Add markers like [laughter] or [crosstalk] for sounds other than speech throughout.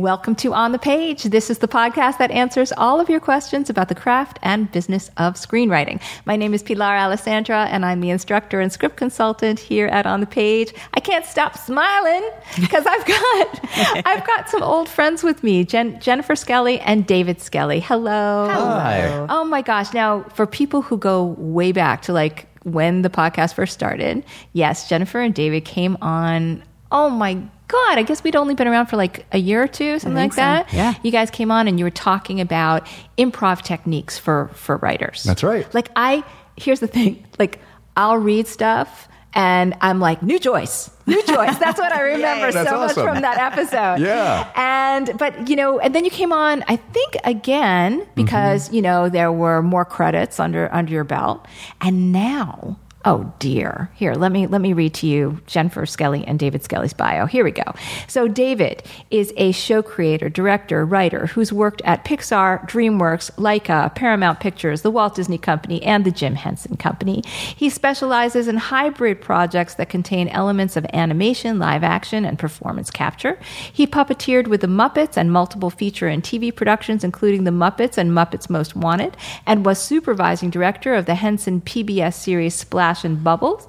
Welcome to On the Page. This is the podcast that answers all of your questions about the craft and business of screenwriting. My name is Pilar Alessandra, and I'm the instructor and script consultant here at On the Page. I can't stop smiling because I've got [laughs] I've got some old friends with me, Jen, Jennifer Skelly and David Skelly. Hello. Hi. Oh my gosh! Now, for people who go way back to like when the podcast first started, yes, Jennifer and David came on. Oh my God, I guess we'd only been around for like a year or two, something like so. that. Yeah. You guys came on and you were talking about improv techniques for for writers. That's right. Like I here's the thing, like I'll read stuff and I'm like, new choice, new choice. That's what I [laughs] remember so That's much from that episode. [laughs] Yeah. And but you know, and then you came on, I think again because Mm-hmm. you know there were more credits under under your belt, and now. Oh dear. Here, let me let me read to you Jennifer Skelly and David Skelly's bio. Here we go. So David is a show creator, director, writer who's worked at Pixar, DreamWorks, Laika, Paramount Pictures, the Walt Disney Company, and the Jim Henson Company. He specializes in hybrid projects that contain elements of animation, live action, and performance capture. He puppeteered with the Muppets and multiple feature and TV productions, including The Muppets and Muppets Most Wanted, and was supervising director of the Henson PBS series Splash and Bubbles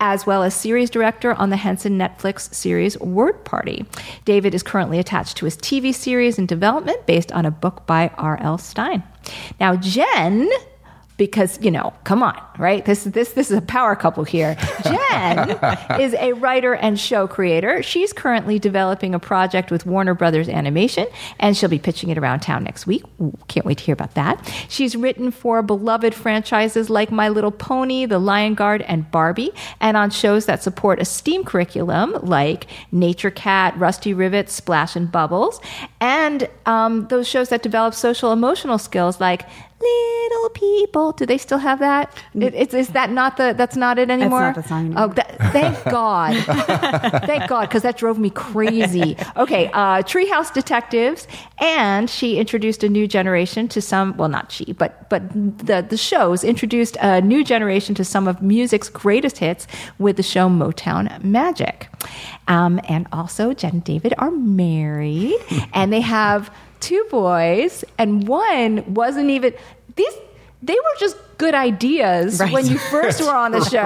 as well as series director on the Henson Netflix series Word Party. David is currently attached to his TV series in development based on a book by R.L. Stine. Now, Jen because you know, come on, right? This this this is a power couple here. [laughs] Jen is a writer and show creator. She's currently developing a project with Warner Brothers Animation, and she'll be pitching it around town next week. Ooh, can't wait to hear about that. She's written for beloved franchises like My Little Pony, The Lion Guard, and Barbie, and on shows that support a STEAM curriculum like Nature Cat, Rusty Rivet, Splash and Bubbles, and um, those shows that develop social emotional skills like Little people. Do they still have that? It, it's, is that not the? That's not it anymore. not the song anymore. Oh, that, thank [laughs] God. thank God, because that drove me crazy. Okay, uh, Treehouse Detectives, and she introduced a new generation to some. Well, not she, but but the the shows introduced a new generation to some of music's greatest hits with the show Motown Magic. Um, and also, Jen and David are married, and they have two boys, and one wasn't even these. They were just good ideas Right. when you first were on the [laughs] show,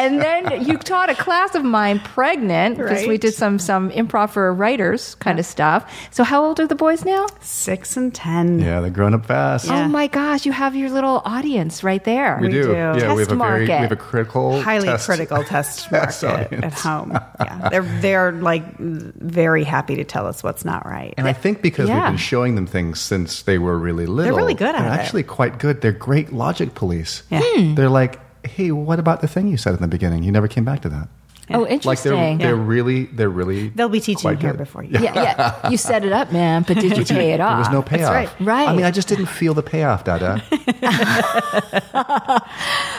and then you taught a class of mine pregnant because we did some some improv for writers kind of stuff. So, how old are the boys now? Six and ten. Yeah, they're grown up fast. Oh yeah. Oh my gosh, you have your little audience right there. We, We do. do. Yeah, Test we have a very we have a critical Highly test- critical [laughs] test test market audience. at home. Yeah, they're they're like very happy to tell us what's not right. And I think because Yeah. we've been showing them things since they were really little, They're really good at they're it. actually quite good. They're great logic police. Yeah. Hmm. They're like, hey, what about the thing you said in the beginning? You never came back to that. Oh, Like interesting. they're they're Yeah. really they're really They'll be teaching quite here good. before you. yeah, yeah. You set it up, man, but did you pay it off? There off? was no payoff. right. Right. I mean, I just didn't feel the payoff, Dada. [laughs]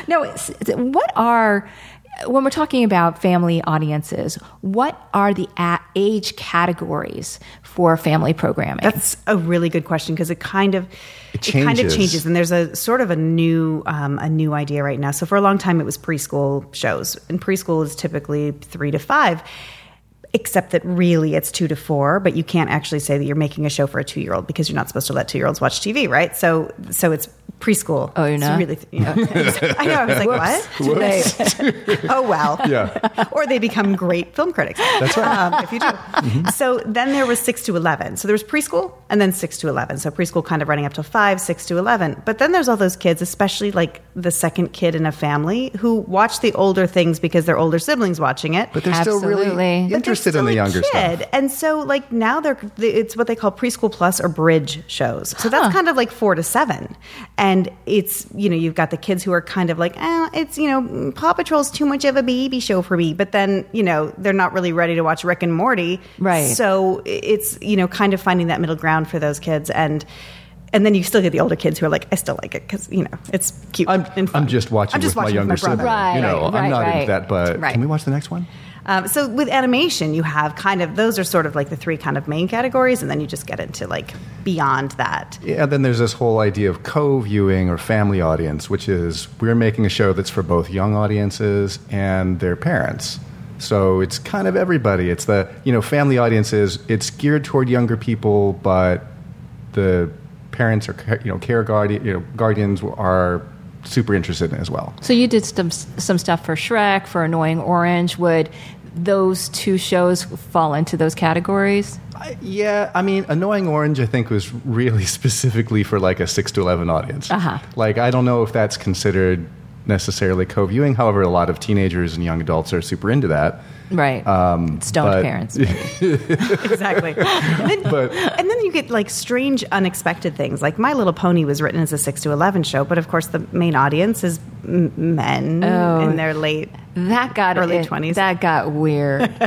No, it's- it's- what are when we're talking about family audiences? What are the age categories for family programming? That's a really good question because it kind of It kind of changes. changes, and there's a sort of a new um, a new idea right now. So for a long time, it was preschool shows, and preschool is typically three to five. Except that really it's two to four, but you can't actually say that you're making a show for a two year old because you're not supposed to let two year olds watch TV, right? So so it's preschool. Oh, you're not? really, you [laughs] know, I know. I was like, what? Too late. [laughs] oh well. Yeah. or they become great film critics. That's right. Um, if you do. So then there was six to eleven. So there was preschool and then six to eleven. So preschool kind of running up to five, six to eleven. But then there's all those kids, especially like the second kid in a family, who watch the older things because their older siblings watching it. But they're still Absolutely. really But But they're interested in the younger kid. stuff. And so, like now, they're it's what they call preschool plus or bridge shows. So that's Huh. kind of like four to seven, and it's you know you've got the kids who are kind of like, eh, it's you know Paw Patrol's too much of a baby show for me, but then you know they're not really ready to watch Rick and Morty, Right. So it's you know kind of finding that middle ground for those kids and. And then you still get the older kids who are like, I still like it because you know it's cute. I'm, and fun. I'm just watching I'm just with my watching younger with my sibling. Right, you know, right, I'm not right. into that, but Right. can we watch the next one? Um, so with animation, you have kind of those are sort of like the three kind of main categories, and then you just get into like beyond that. Yeah, and then there's this whole idea of co-viewing or family audience, which is we're making a show that's for both young audiences and their parents. So it's kind of everybody. It's the you know family audiences. It's geared toward younger people, but the parents or you know care guardian you know guardians are super interested in as well. So you did some some stuff for Shrek, for Annoying Orange. Would those two shows fall into those categories? Yeah, I mean, Annoying Orange, I think, was really [laughs] specifically for like a six to eleven audience. Uh-huh. Like, I don't know if that's considered necessarily co-viewing. However, a lot of teenagers and young adults are super into that. Right. Um, Stoned but- parents. [laughs] exactly. And then, But- and then you get like strange, unexpected things. Like My Little Pony was written as a six to eleven show, but of course the main audience is m- men Oh. in their late. That got Early 20s. That got weird. [laughs]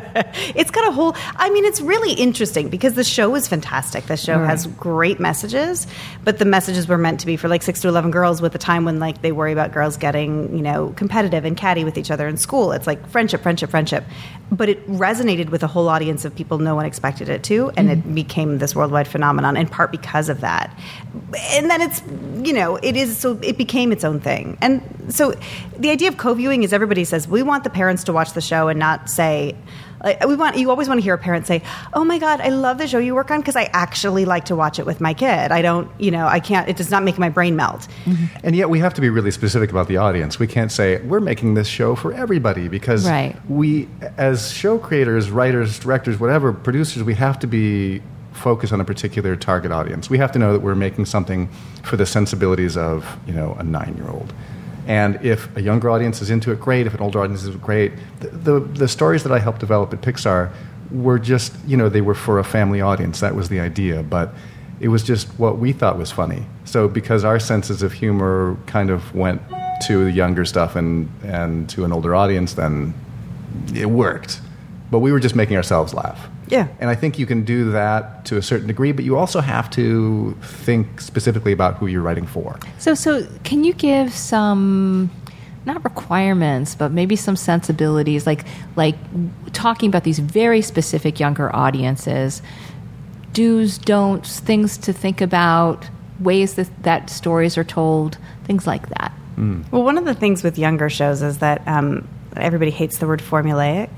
It's got a whole. I mean, it's really interesting because the show is fantastic. The show Right. has great messages, but the messages were meant to be for like six to eleven girls with a time when like they worry about girls getting you know competitive and catty with each other in school. It's like friendship, friendship, friendship. But it resonated with a whole audience of people no one expected it to, and it mm-hmm. became this worldwide phenomenon in part because of that. And then it's you know it is so it became its own thing, and so the idea of co-viewing is everybody says we want the parents to watch the show and not say. Like, we want you always want to hear a parent say, "Oh my God, I love the show you work on because I actually like to watch it with my kid. I don't, you know, I can't. It does not make my brain melt." Mm-hmm. And yet, we have to be really specific about the audience. We can't say we're making this show for everybody because Right. we, as show creators, writers, directors, whatever, producers, we have to be focused on a particular target audience. We have to know that we're making something for the sensibilities of you know a nine-year-old. And if a younger audience is into it, great. If an older audience is great. The, the, the stories that I helped develop at Pixar were just, you know, they were for a family audience. That was the idea. But it was just what we thought was funny. So because our senses of humor kind of went to the younger stuff and, and to an older audience, then it worked. But we were just making ourselves laugh. Yeah. And I think you can do that to a certain degree, but you also have to think specifically about who you're writing for. so, so can you give some not requirements, but maybe some sensibilities, like like talking about these very specific younger audiences, do's, don'ts, things to think about, ways that that stories are told, things like that. Well, one of the things with younger shows is that um, everybody hates the word formulaic,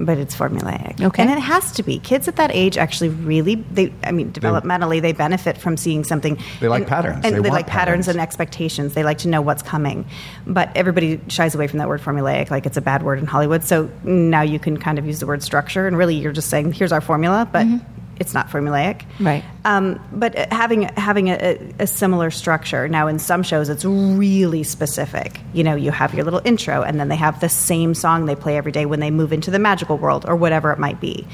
but it's formulaic. Mm-hmm. Okay. and it has to be. Kids at that age actually really, they, I mean, developmentally, they benefit from seeing something. They like and, patterns. and They they, like patterns patterns. and expectations. They like to know what's coming, but everybody shies away from that word formulaic, like it's a bad word in Hollywood. So now you can kind of use the word structure, and really, you're just saying, "Here's our formula," but. It's not formulaic, Right. um, but having having a, a similar structure now in some shows it's really specific. You know, you have your little intro, and then they have the same song they play every day when they move into the magical world or whatever it might be.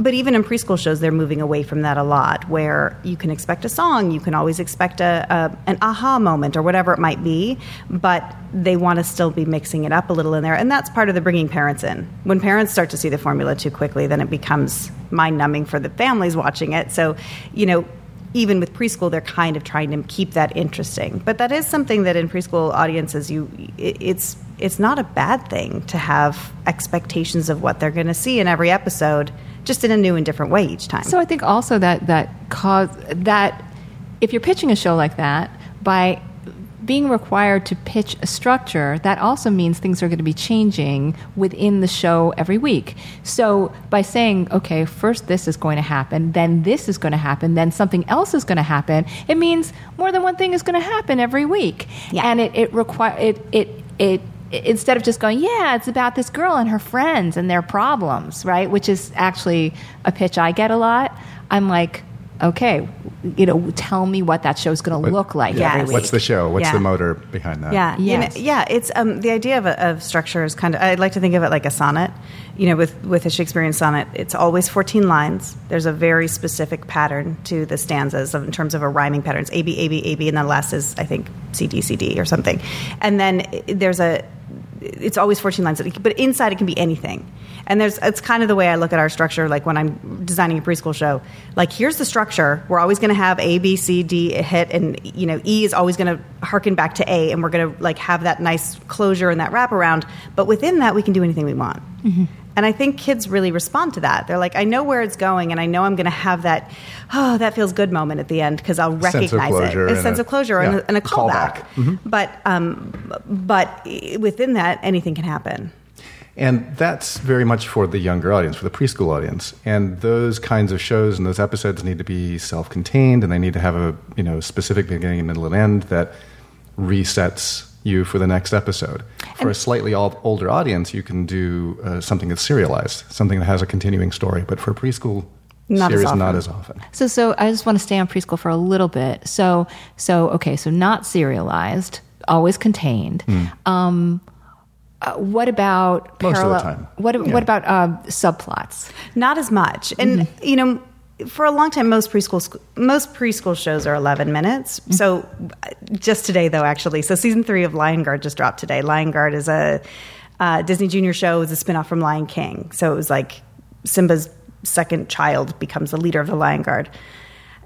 But even in preschool shows, they're moving away from that a lot, where you can expect a song, you can always expect a, a an aha moment or whatever it might be, but they want to still be mixing it up a little in there, and that's part of the bringing parents in. When parents start to see the formula too quickly, then it becomes mind numbing for the families watching it. So, you know, even with preschool, they're kind of trying to keep that interesting. But that is something that in preschool audiences, you it's it's not a bad thing to have expectations of what they're going to see in every episode, just in a new and different way each time. So I think also that that cause that if you're pitching a show like that by being required to pitch a structure, that also means things are going to be changing within the show every week. So by saying, okay, first this is going to happen, then this is going to happen, then something else is going to happen, it means more than one thing is going to happen every week. Yeah. And it it require it it it instead of just going, yeah, it's about this girl and her friends and their problems, right? Which is actually a pitch I get a lot. I'm like, okay, you know, tell me what that show's going to look like Yes. every week. What's the show? What's Yeah. the motor behind that? Yeah, you know- Yes. yeah. It's um, the idea of, a, of structure is kind of. I'd like to think of it like a sonnet. You know, with with a Shakespearean sonnet, it's always fourteen lines. There's a very specific pattern to the stanzas of, in terms of a rhyming pattern. It's A B A B A B, and then the last is I think C D C D or something. And then there's a. It's always 14 lines, but inside it can be anything. And there's it's kind of the way I look at our structure. Like when I'm designing a preschool show, like here's the structure. We're always going to have A, B, C, D hit, and you know E is always going to harken back to A, and we're going to like have that nice closure and that wraparound. But within that, we can do anything we want. Mm-hmm. And I think kids really respond to that. They're like, I know where it's going, and I know I'm going to have that, oh, that feels good moment at the end because I'll recognize it. A sense of closure and, a, and a callback. callback. But um, but within that, anything can happen. And that's very much for the younger audience, for the preschool audience. And those kinds of shows and those episodes need to be self-contained, and they need to have a you know specific beginning, middle, and end that resets you for the next episode. For a slightly older audience, you can do uh, something that's serialized, something that has a continuing story. But for preschool Not as series, often. not as often. So, so I just want to stay on preschool for a little bit. So, so okay, so not serialized, always contained. Um, uh, what about. Most of the parallel? time. What Yeah. what about uh, subplots? Not as much. And you know, for a long time, most preschool most preschool shows are 11 minutes. So uh, just today, though, actually, so season three of Lion Guard just dropped today. Lion Guard is a uh, Disney Junior show. It was a spinoff from Lion King. So it was like Simba's second child becomes the leader of the Lion Guard.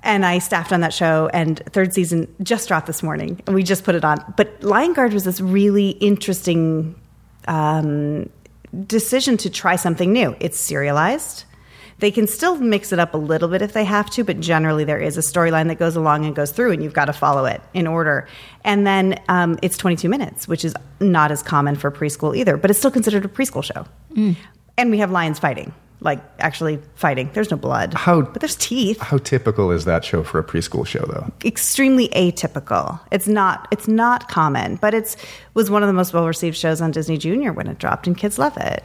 And I staffed on that show, and third season just dropped this morning, and we just put it on. But Lion Guard was this really interesting um, decision to try something new. It's serialized. They can still mix it up a little bit if they have to, but generally there is a storyline that goes along and goes through, and you've got to follow it in order. And then um, it's 22 minutes, which is not as common for preschool either, but it's still considered a preschool show. And we have lions fighting, like actually fighting. There's no blood, How- but there's teeth How typical is that show for a preschool show, though? extremely atypical. It's not it's not common, but it's was one of the most well received shows on Disney Junior when it dropped, and kids love it.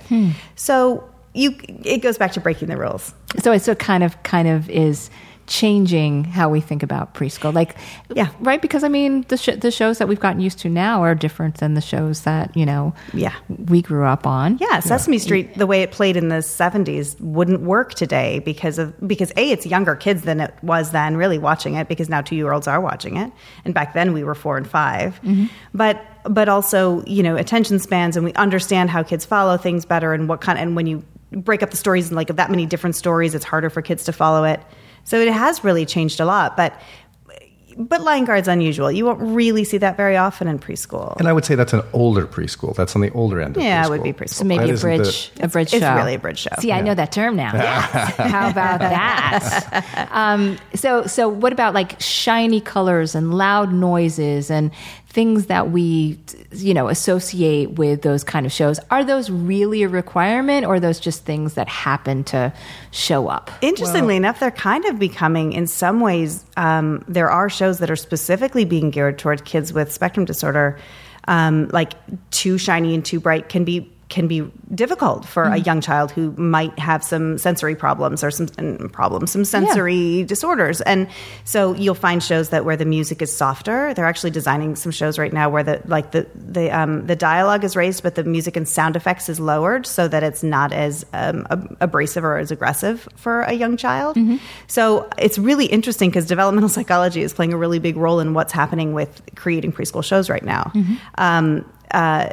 So you it goes back to breaking the rules. So it so kind of kind of is changing how we think about preschool. Like, Yeah. right? Because I mean, the sh- the shows that we've gotten used to now are different than the shows that you know, Yeah. we grew up on. Yeah, Sesame Street, the way it played in the '70s, wouldn't work today because of because a it's younger kids than it was then. Really watching it because now two year olds are watching it, and back then we were four and 5 mm-hmm. But but also you know attention spans, and we understand how kids follow things better, and what kind and when you break up the stories in like that many different stories, it's harder for kids to follow it. So it has really changed a lot, but. But Lion Guard's unusual. You won't really see that very often in preschool. And I would say that's an older preschool. That's on the older end of Yeah, preschool. it would be preschool. So maybe That a isn't the- bridge, a bridge it's show. really a bridge show. See, I know that term now. Yes. [laughs] How about [laughs] that? um, so, so what about like shiny colors and loud noises and things that we, you know, associate with those kind of shows? Are those really a requirement, or are those just things that happen to show up? Interestingly enough, they're kind of becoming, in some ways, um, there are shows that are specifically being geared towards kids with spectrum disorder. Um, like too shiny and too bright can be can be difficult for a young child who might have some sensory problems or some problems, some sensory disorders. And so you'll find shows that where the music is softer. They're actually designing some shows right now where the like the the um, the dialogue is raised, but the music and sound effects is lowered so that it's not as um, ab- abrasive or as aggressive for a young child. So it's really interesting because developmental [laughs] psychology is playing a really big role in what's happening with creating preschool shows right now. Um, uh,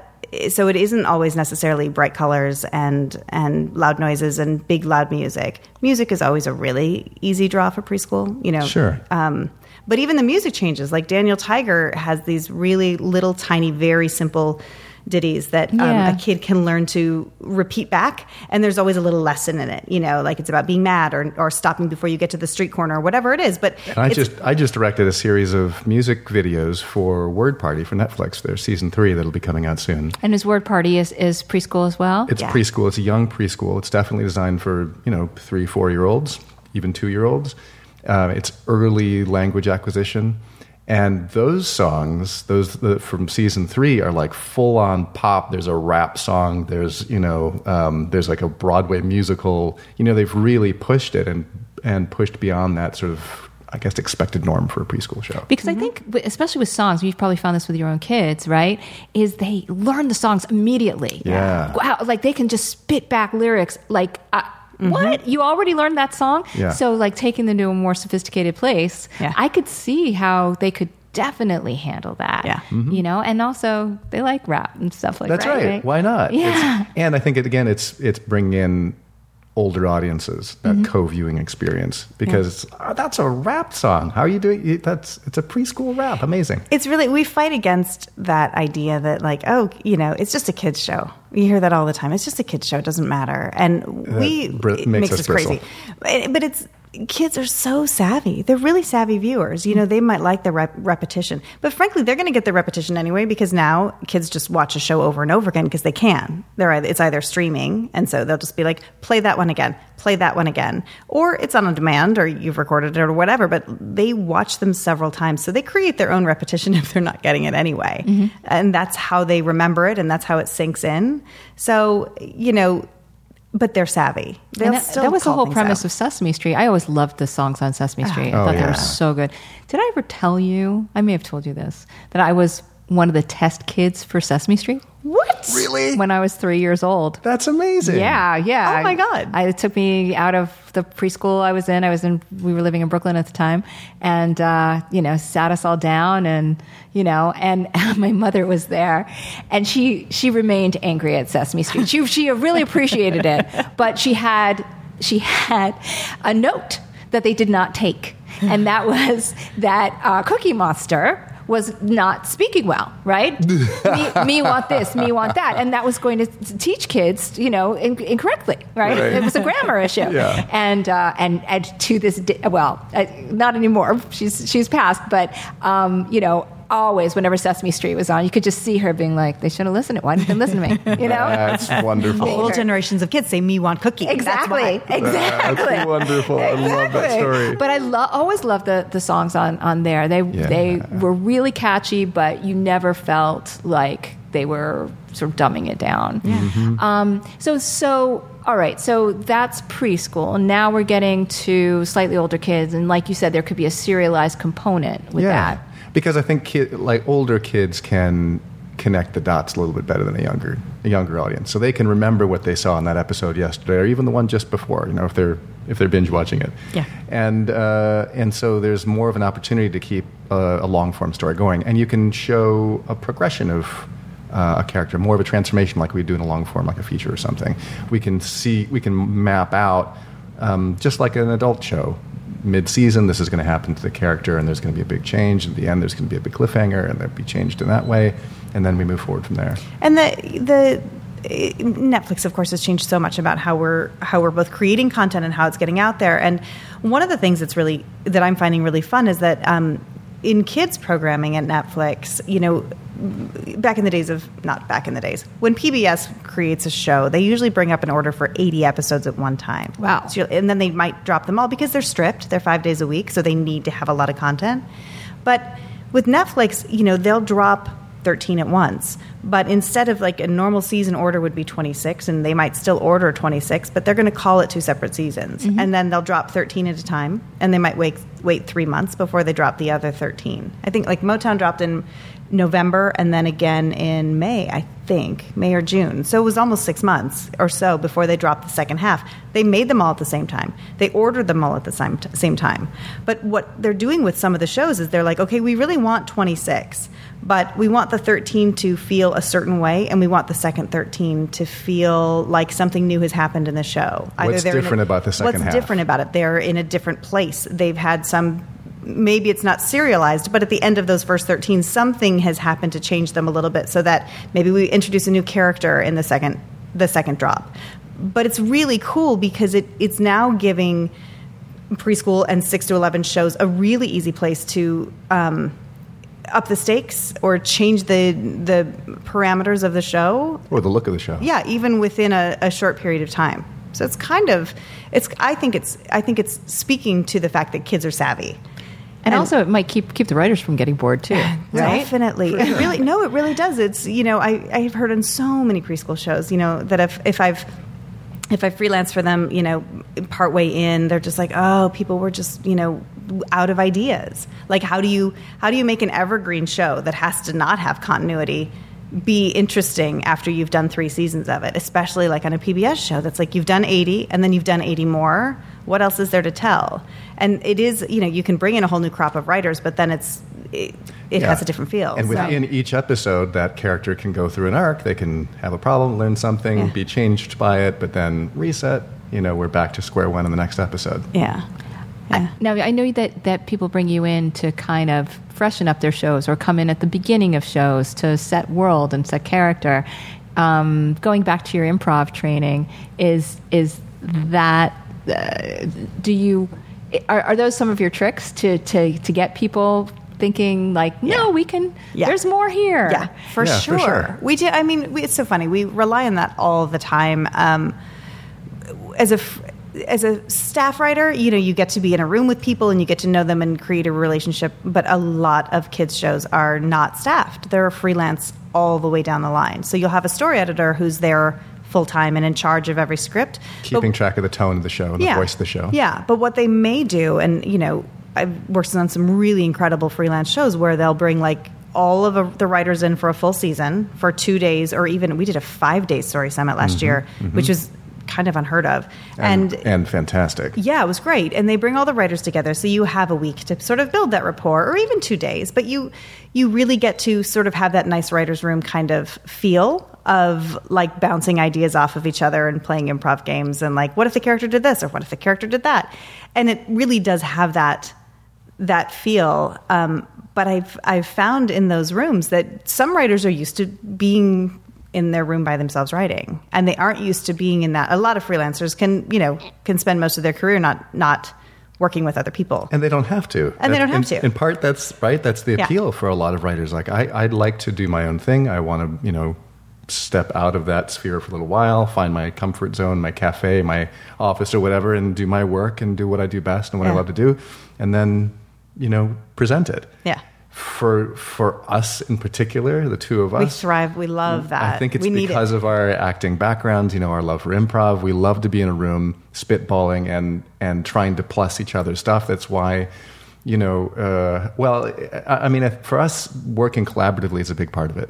so it isn't always necessarily bright colors and and loud noises and big loud music. Music is always a really easy draw for preschool. You know, Sure. Um, but even the music changes. Like Daniel Tiger has these really little, tiny, very simple ditties that um, Yeah. a kid can learn to repeat back, and there's always a little lesson in it. You know, like it's about being mad or or stopping before you get to the street corner or whatever it is. But And I just I just directed a series of music videos for Word Party for Netflix. There's season three that'll be coming out soon. And his word party is, is preschool as well. It's Yeah. preschool. It's a young preschool. It's definitely designed for you know three, four year olds, even two year olds. Uh, it's early language acquisition, And those songs, those from season three, are like full on pop. There's a rap song. There's you know, um, there's like a Broadway musical. You know, they've really pushed it and and pushed beyond that sort of, I guess, expected norm for a preschool show. Because I think, especially with songs, you've probably found this with your own kids, right? Is they learn the songs immediately. Yeah. Wow, like they can just spit back lyrics like. Uh, What you already learned that song? Yeah. So, like taking them to a more sophisticated place, Yeah. I could see how they could definitely handle that. Yeah. you know, and also they like rap and stuff like that. That's that. right. Why not? Yeah. It's- and I think it, again, it's it's bringing in older audiences that Mm-hmm. co-viewing experience because oh, that's a rap song. How are you doing? That's it's a preschool rap. Amazing. It's really we fight against that idea that like oh you know it's just a kids show. You hear that all the time. It's just a kids show. It doesn't matter. And we makes makes, us us crazy. But it's kids are so savvy. They're really savvy viewers. You know they might like the rep- repetition, but frankly they're going to get the repetition anyway because now kids just watch a show over and over again because they can. They're either, it's either streaming and so they'll just be like play that one again, play that one again, or it's on demand or you've recorded it or whatever. But they watch them several times, so they create their own repetition [laughs] if they're not getting it anyway, Mm-hmm. and that's how they remember it and that's how it sinks in. So you know. But they're savvy. They'll And that, still that was the whole premise out. out. of Sesame Street. I always loved the songs on Sesame oh, Street. I Oh, thought they yeah. were so good. Did I ever tell you? I may have told you this that I was one of the test kids for Sesame Street What? Really? when I was three years old. That's amazing. Yeah, yeah. Oh, my God. I, it took me out of the preschool I was in. I was in. We were living in Brooklyn at the time, and uh, you know, sat us all down, and you know, and [laughs] my mother was there, and she she remained angry at Sesame Street. She she really appreciated it, but she had she had a note that they did not take, and that was that uh, Cookie Monster was not speaking well, right? [laughs] me, me want this, me want that, and that was going to teach kids, you know, in, incorrectly, right? Right. It was a grammar issue, [laughs] Yeah. and uh, and and to this day, well, uh, not anymore. She's she's passed, but um, you know. Always, whenever Sesame Street was on, you could just see her being like, "They should have listened. Why didn't they listen to me?" [laughs] You know, That's [laughs] wonderful. Whole generations of kids say me want cookie. Exactly, why. [laughs] exactly. That's wonderful. I love that story. But I lo- always loved the, the songs on, on there. They Yeah. they were really catchy, but you never felt like they were sort of dumbing it down. Mm-hmm. Um, so so all right, so that's preschool. Now we're getting to slightly older kids, and like you said, there could be a serialized component with that. Because I think kid, like older kids can connect the dots a little bit better than a younger a younger audience. So they can remember what they saw in that episode yesterday, or even the one just before. You know, if they're if they're binge watching it. Yeah. And uh, and so there's more of an opportunity to keep a, a long form story going, and you can show a progression of. Uh, a character, more of a transformation, like we do in a long form, like a feature or something. We can see, we can map out, um, just like an adult show, mid-season this is going to happen to the character and there's going to be a big change at the end there's going to be a big cliffhanger and there'll be changed in that way and then we move forward from there And the the Netflix, of course, has changed so much about how we're how we're both creating content and how it's getting out there. And one of the things that's really that I'm finding really fun is that um, in kids programming at Netflix, you know, back in the days of not back in the days when PBS creates a show, they usually bring up an order for 80 episodes at one time. Wow. So and then they might drop them all because they're stripped. They're five days a week, so they need to have a lot of content. But with Netflix, you know, they'll drop 13 at once. But instead of like a normal season order would be 26, and they might still order 26, but they're going to call it two separate seasons. Mm-hmm. And then they'll drop 13 at a time, and they might wait, wait three months before they drop the other 13. I think like Motown dropped in November and then again in May, I think, May or June. So it was almost six months or so before they dropped the second half. They made them all at the same time. They ordered them all at the same, t- same time. But what they're doing with some of the shows is they're like, okay, we really want 26, but we want the 13 to feel a certain way, and we want the second 13 to feel like something new has happened in the show. What's they're in different about the second What's half? different about it? They're in a different place. They've had some maybe it's not serialized, but at the end of those first 13, something has happened to change them a little bit so that maybe we introduce a new character in the second, the second drop. But it's really cool because it, it's now giving preschool and 6 to 11 shows a really easy place to um, up the stakes or change the, the parameters of the show or the look of the show yeah, even within a, a short period of time. So it's kind of it's. I think it's. I think it's speaking to the fact that kids are savvy, And, also, it might keep keep the writers from getting bored too, [laughs] right? Definitely. It really no, it really does. It's you know, I I've heard on so many preschool shows, you know, that if if I've if I freelance for them, you know, partway in, they're just like, oh, people were just, you know, out of ideas. Like, how do you how do you make an evergreen show that has to not have continuity be interesting after you've done three seasons of it? Especially like on a PBS show that's like you've done eighty and then you've done eighty more. What else is there to tell? And it is, you know, you can bring in a whole new crop of writers, but then it's it, it Yeah. has a different feel. And So- within each episode, that character can go through an arc. They can have a problem, learn something, Yeah. be changed by it, but then reset. You know, we're back to square one in the next episode. yeah. Yeah. Now, I know that, that people bring you in to kind of freshen up their shows or come in at the beginning of shows to set world and set character. Um, going back to your improv training, is, is that, uh, do you, are, are those some of your tricks to, to, to get people thinking like, no, Yeah. we can, Yeah. there's more here? Yeah, for, Yeah, for sure. sure. We do. I mean, we, it's so funny. We rely on that all the time. Um, as a f- as a staff writer, you know, you get to be in a room with people and you get to know them and create a relationship. But a lot of kids shows are not staffed; they're freelance all the way down the line. So you'll have a story editor who's there full time and in charge of every script, But- Keeping track of the tone of the show and the voice of the show. yeah, but what they may do, and you know, I've worked on some really incredible freelance shows where they'll bring like all of a, the writers in for a full season for two days, or even we did a five day story summit last mm-hmm. year, mm-hmm. which was kind of unheard of, And, and, and fantastic. yeah, it was great. And they bring all the writers together, so you have a week to sort of build that rapport, or even two days. But you you really get to sort of have that nice writers' room kind of feel of like bouncing ideas off of each other and playing improv games, and like, what if the character did this, or what if the character did that? And it really does have that that feel. Um, but I've I've found in those rooms that some writers are used to being in their room by themselves writing, and they aren't used to being in that. A lot of freelancers can you know can spend most of their career not not working with other people. And they don't have to. And they don't have in, to. In part, that's right. That's the Yeah. appeal for a lot of writers. Like, I, I'd like to do my own thing. I want to, you know, step out of that sphere for a little while, find my comfort zone, my cafe, my office, or whatever, and do my work and do what I do best and what I love to do, and then, you know, present it. Yeah. For for us in particular, the two of us, We thrive. We love that. I think it's we because it. of our acting backgrounds, you know, our love for improv. We love to be in a room spitballing and and trying to plus each other's stuff. That's why, you know, uh, well, I, I mean, for us, working collaboratively is a big part of it.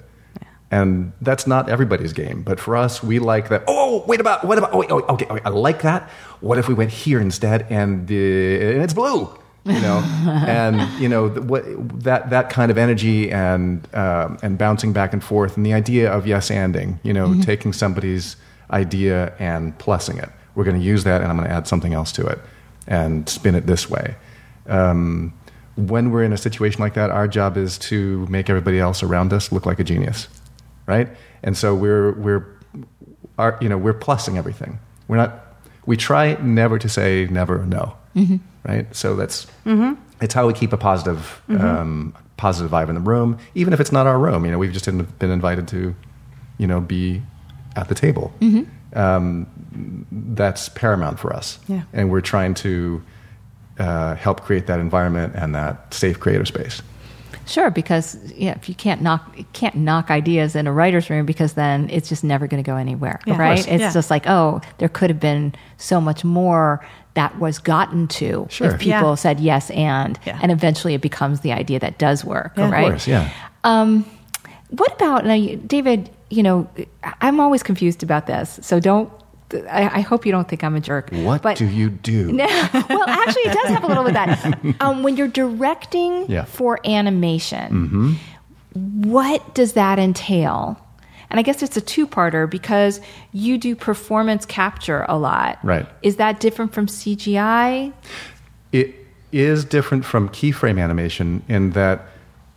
And that's not everybody's game, but for us, we like that. Oh, wait about what about? Oh, wait, oh, okay, okay, I like that. What if we went here instead, and, the, and it's blue? You know, [laughs] and you know the, what that that kind of energy and um, and bouncing back and forth, and the idea of yes anding. You know, taking somebody's idea and plussing it. We're going to use that, and I'm going to add something else to it, and spin it this way. Um, when we're in a situation like that, our job is to make everybody else around us look like a genius, right? And so we're we're our, you know we're plussing everything. We're not. We try never to say never or no, right? So that's it's how we keep a positive um, positive vibe in the room, even if it's not our room. You know, we've just been been invited to, you know, be at the table. Um, that's paramount for us, Yeah. and we're trying to uh, help create that environment and that safe creative space. Sure, because yeah, if you can't knock you can't knock ideas in a writer's room because then it's just never going to go anywhere, Yeah, right? It's yeah. just like, oh, there could have been so much more that was gotten to Sure. if people Yeah. said yes and Yeah. and eventually it becomes the idea that does work, Yeah. Right? Of course, yeah. Um, what about now, David? You know, I'm always confused about this, so don't. I, I hope you don't think I'm a jerk. What but, do you do? [laughs] no, well, actually, it does have a little bit of that. [laughs] Um, when you're directing Yeah. for animation, what does that entail? And I guess it's a two-parter because you do performance capture a lot. Right. Is that different from CGI? It is different from keyframe animation in that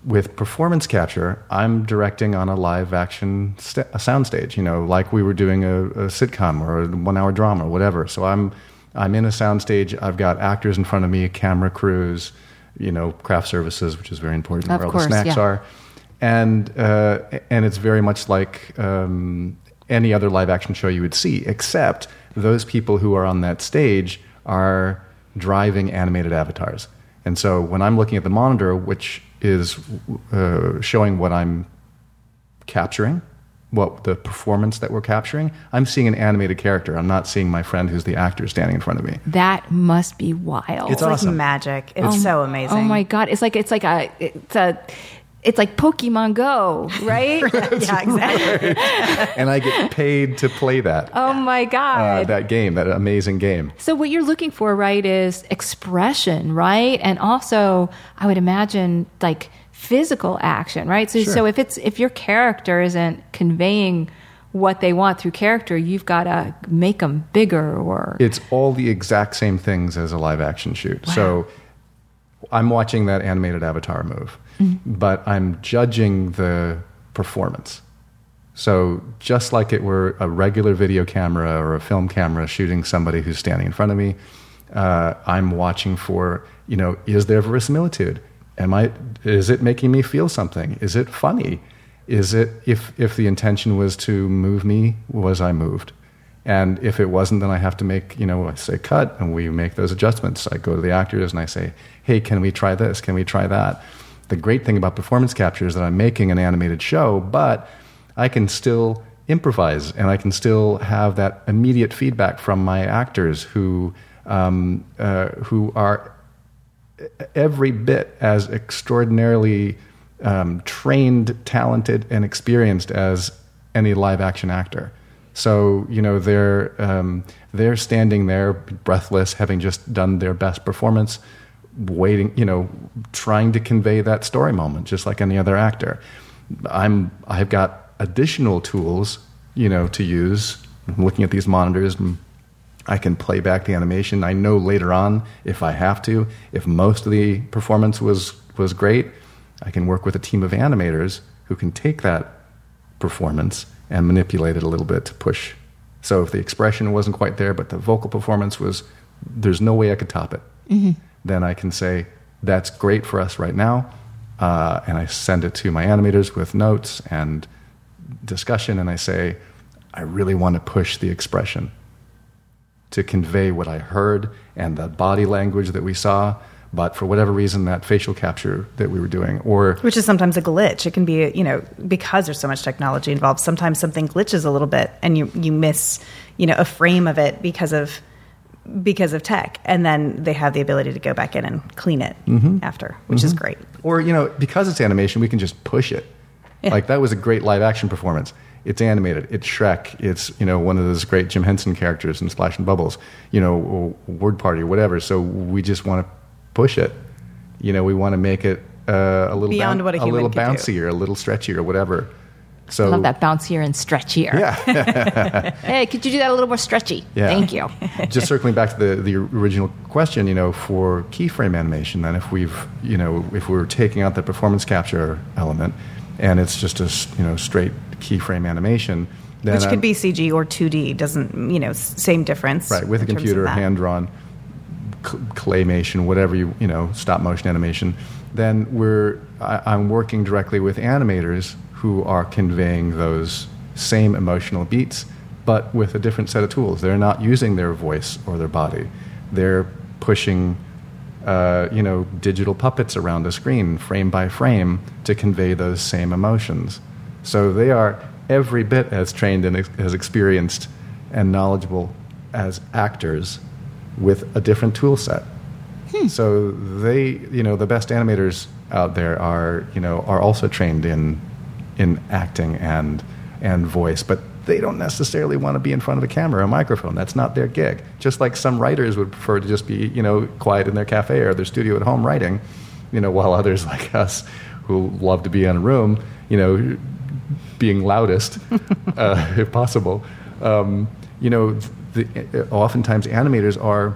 with performance capture, I'm directing on a live action st- soundstage, you know, like we were doing a, a sitcom or a one hour drama or whatever. So I'm, I'm in a soundstage, I've got actors in front of me, camera crews, you know, craft services, which is very important, Of where all the snacks yeah. are. And, uh, and it's very much like um, any other live action show you would see, except those people who are on that stage are driving animated avatars. And so when I'm looking at the monitor, which is uh, showing what I'm capturing, what the performance that we're capturing, I'm seeing an animated character. I'm not seeing my friend who's the actor standing in front of me. That must be wild. It's It's like awesome. magic. It's so amazing. Oh my god! It's like it's like a it's a it's like Pokemon Go, [laughs] right? [laughs] yeah, exactly. and I get paid to play that. oh my Uh, god! that game, that amazing game. so what you're looking for, right, is expression, right, and also I would imagine like physical action, right? So Sure. so if it's if your character isn't conveying what they want through character, you've got to make them bigger or It's all the exact same things as a live action shoot. So I'm watching that animated avatar move, but I'm judging the performance. So just like it were a regular video camera or a film camera shooting somebody who's standing in front of me, uh, I'm watching for you know is there verisimilitude? Am I is it making me feel something? Is it funny? Is it if if the intention was to move me, was I moved? And if it wasn't, then I have to make, you know, I say cut and we make those adjustments. I go to the actors and I say, hey, can we try this? Can we try that? The great thing about performance capture is that I'm making an animated show, but I can still improvise and I can still have that immediate feedback from my actors who, um, uh, who are every bit as extraordinarily um, trained, talented, and experienced as any live action actor. So you know they're um, they're standing there breathless, having just done their best performance, waiting, you know, trying to convey that story moment, just like any other actor. I'm I've got additional tools, you know, to use. I'm looking at these monitors. I can play back the animation. I know later on if I have to, if most of the performance was was great, I can work with a team of animators who can take that performance and manipulate it a little bit to push. So if the expression wasn't quite there, but the vocal performance was, there's no way I could top it. Mm-hmm. Then I can say that's great for us right now, uh, and I send it to my animators with notes and discussion, and I say, I really want to push the expression to convey what I heard and the body language that we saw. But for whatever reason, that facial capture that we were doing, or Which is sometimes a glitch. It can be, you know, because there's so much technology involved. Sometimes something glitches a little bit, and you you miss, you know, a frame of it because of because of tech, and then they have the ability to go back in and clean it after, which is great. or you know, because it's animation, we can just push it. Yeah. Like that was a great live action performance. It's animated. It's Shrek. It's you know one of those great Jim Henson characters in Splash and Bubbles. You know, or Word Party or whatever. So we just want to push it. You know, we want to make it uh, a little Beyond boun- what a a little could do. bouncier, a little stretchier, whatever. So I love that bouncier and stretchier. Yeah. [laughs] hey, could you do that a little more stretchy? Yeah. Thank you. [laughs] just circling back to the, the original question, you know, for keyframe animation, then if we've, you know, if we're taking out the performance capture element and it's just a, you know, straight keyframe animation, then Which I'm- could be CG or 2D. Doesn't you know? Same difference. right with a in terms of computer, hand drawn, claymation, whatever you, you know, stop motion animation. Then we're, I, I'm working directly with animators who are conveying those same emotional beats, but with a different set of tools. They're not using their voice or their body. They're pushing, uh, you know, digital puppets around a screen, frame by frame, to convey those same emotions. So they are every bit as trained and ex- as experienced and knowledgeable as actors with a different tool set. So they, you know, the best animators out there are, you know, are also trained in in acting and and voice, but they don't necessarily want to be in front of a camera or a microphone. That's not their gig. Just like some writers would prefer to just be, you know, quiet in their cafe or their studio at home writing, you know, while others [laughs] like us who love to be in a room, you know, being loudest, [laughs] uh, if possible. Um, you know, the, oftentimes animators are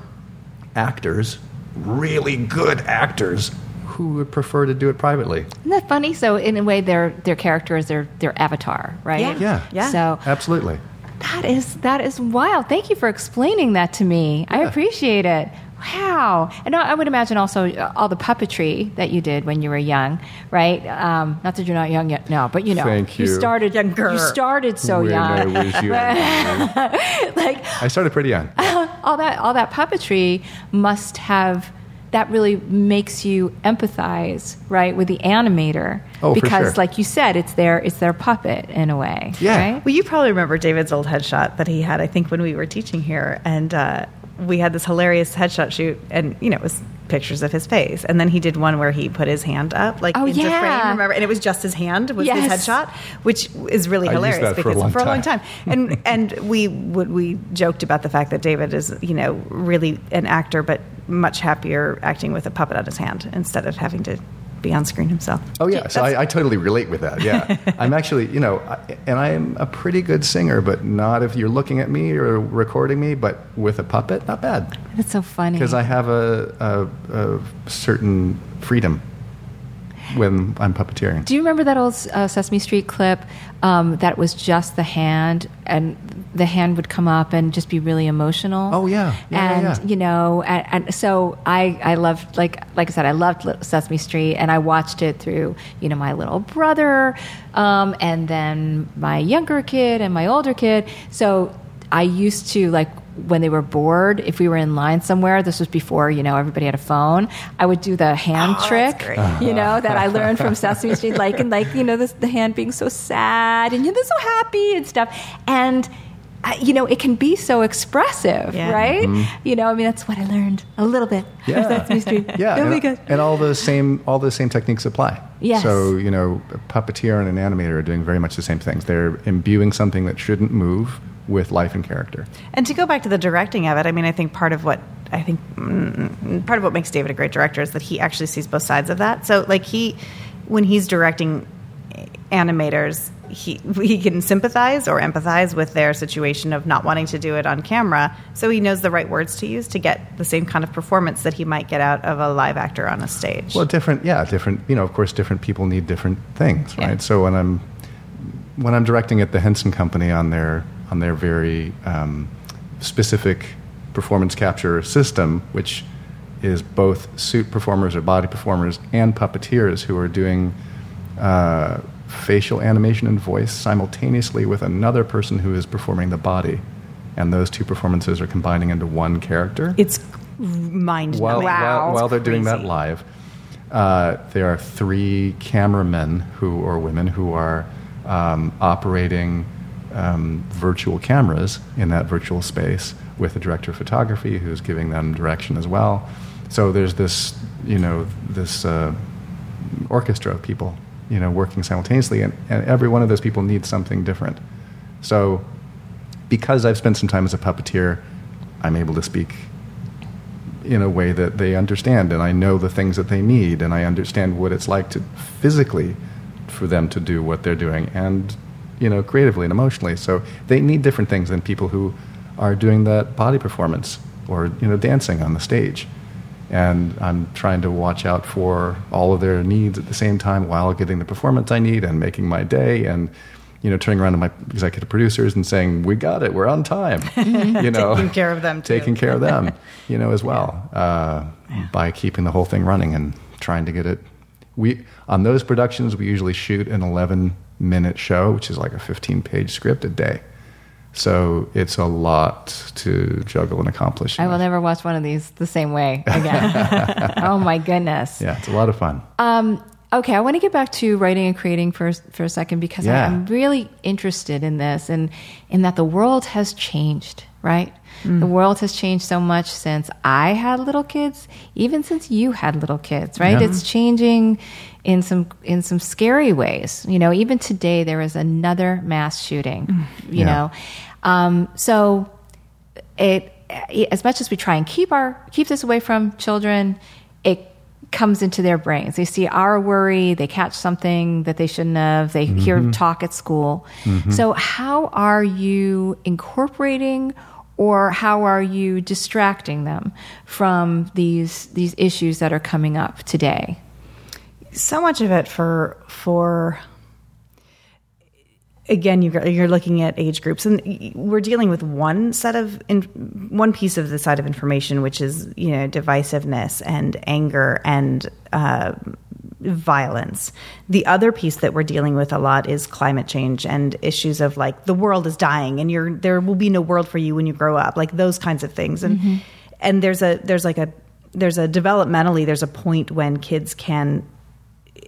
actors, really good actors, who would prefer to do it privately. Isn't that funny? So in a way, their their character is their their avatar, right? Yeah. Yeah. Yeah. So Absolutely. that is that is wild. Thank you for explaining that to me. I appreciate it. Wow. And I I would imagine also uh, all the puppetry that you did when you were young, right? Um, not that you're not young yet now, but you know, Thank you. you started Younger. You started so When I young. was young. [laughs] like I started pretty young. [laughs] all that all that puppetry must have that really makes you empathize, right, with the animator. Oh, for because, sure. like you said, it's their it's their puppet in a way. Yeah. Right? Well, you probably remember David's old headshot that he had, I think, when we were teaching here. And uh, we had this hilarious headshot shoot, and, you know, it was pictures of his face. And then he did one where he put his hand up, like, Oh, into yeah. frame, remember? And it was just his hand was Yes. his headshot, which is really I used hilarious because for a because long long time. time. And, and we, would, we joked about the fact that David is, you know, really an actor, but much happier acting with a puppet on his hand instead of having to be on screen himself. Oh yeah, so I, I totally relate with that. Yeah, [laughs] I'm actually, you know, I, and I'm a pretty good singer, but not if you're looking at me or recording me, but with a puppet, not bad That's so funny. because I have a, a, a certain freedom when I'm puppeteering. Do you remember that old uh, Sesame Street clip um, that was just the hand, and the hand would come up and just be really emotional? Oh, yeah. Yeah, yeah, and yeah. you know, and, and so I, I loved like like I said, I loved Sesame Street, and I watched it through you know my little brother, um, and then my younger kid and my older kid. So I used to like when they were bored, if we were in line somewhere, this was before, you know, everybody had a phone, I would do the hand Oh, trick, you know, [laughs] that I learned from Sesame Street, like, and like, you know, this, the hand being so sad and, you know, so happy and stuff. And, uh, you know, it can be so expressive, Yeah. right? You know, I mean, that's what I learned a little bit Mm-hmm. Yeah. from Sesame Street. [laughs] Yeah, my and, God. and all the same all the same techniques apply. Yes. So you know, a puppeteer and an animator are doing very much the same things. They're imbuing something that shouldn't move with life and character. And to go back to the directing of it, I mean, I think part of what I think mm, part of what makes David a great director is that he actually sees both sides of that. So, like he, when he's directing animators, he [laughs] he can sympathize or empathize with their situation of not wanting to do it on camera. So he knows the right words to use to get the same kind of performance that he might get out of a live actor on a stage. Well, different, yeah, different. You know, of course, different people need different things, right? Yeah. So when I'm when I'm directing at the Henson Company on their on their very um, specific performance capture system, which is both suit performers or body performers and puppeteers who are doing uh, facial animation and voice simultaneously with another person who is performing the body, and those two performances are combining into one character. It's mind while, numbing. while, while they're doing that live, uh, there are three cameramen who or women who are um, operating um, virtual cameras in that virtual space with a director of photography who's giving them direction as well. So there's this, you know, this uh, orchestra of people, you know, working simultaneously, and, and every one of those people needs something different. So because I've spent some time as a puppeteer, I'm able to speak in a way that they understand, and I know the things that they need, and I understand what it's like to physically for them to do what they're doing, and you know, creatively and emotionally. So they need different things than people who are doing that body performance or you know, dancing on the stage. And I'm trying to watch out for all of their needs at the same time while getting the performance I need and making my day and you know, turning around to my executive producers and saying, "We got it. We're on time." [laughs] you know, Taking care of them, too. [laughs] taking care of them, you know, as well uh, by keeping the whole thing running and trying to get it. We on those productions we usually shoot an 11 minute show, which is like a 15 page script a day. So it's a lot to juggle and accomplish. I will never watch one of these the same way again. [laughs] oh my goodness. Yeah, it's a lot of fun. Um, okay, I want to get back to writing and creating for for a second because Yeah. I'm really interested in this and in that the world has changed, right? Mm. The world has changed so much since I had little kids, even since you had little kids, right? Yeah. It's changing in some in some scary ways. You know, even today there is another mass shooting. Mm. You Yeah. know, um, so it as much as we try and keep our keep this away from children, it comes into their brains. They see our worry, they catch something that they shouldn't have, they hear mm-hmm. talk at school. Mm-hmm. So how are you incorporating or how are you distracting them from these these issues that are coming up today? so much of it for for again you're, you're looking at age groups and we're dealing with one set of in, one piece of the side of information which is you know divisiveness and anger and uh, violence. The other piece that we're dealing with a lot is climate change and issues of like the world is dying and you're there will be no world for you when you grow up like those kinds of things. And and there's a there's like a there's a developmentally there's a point when kids can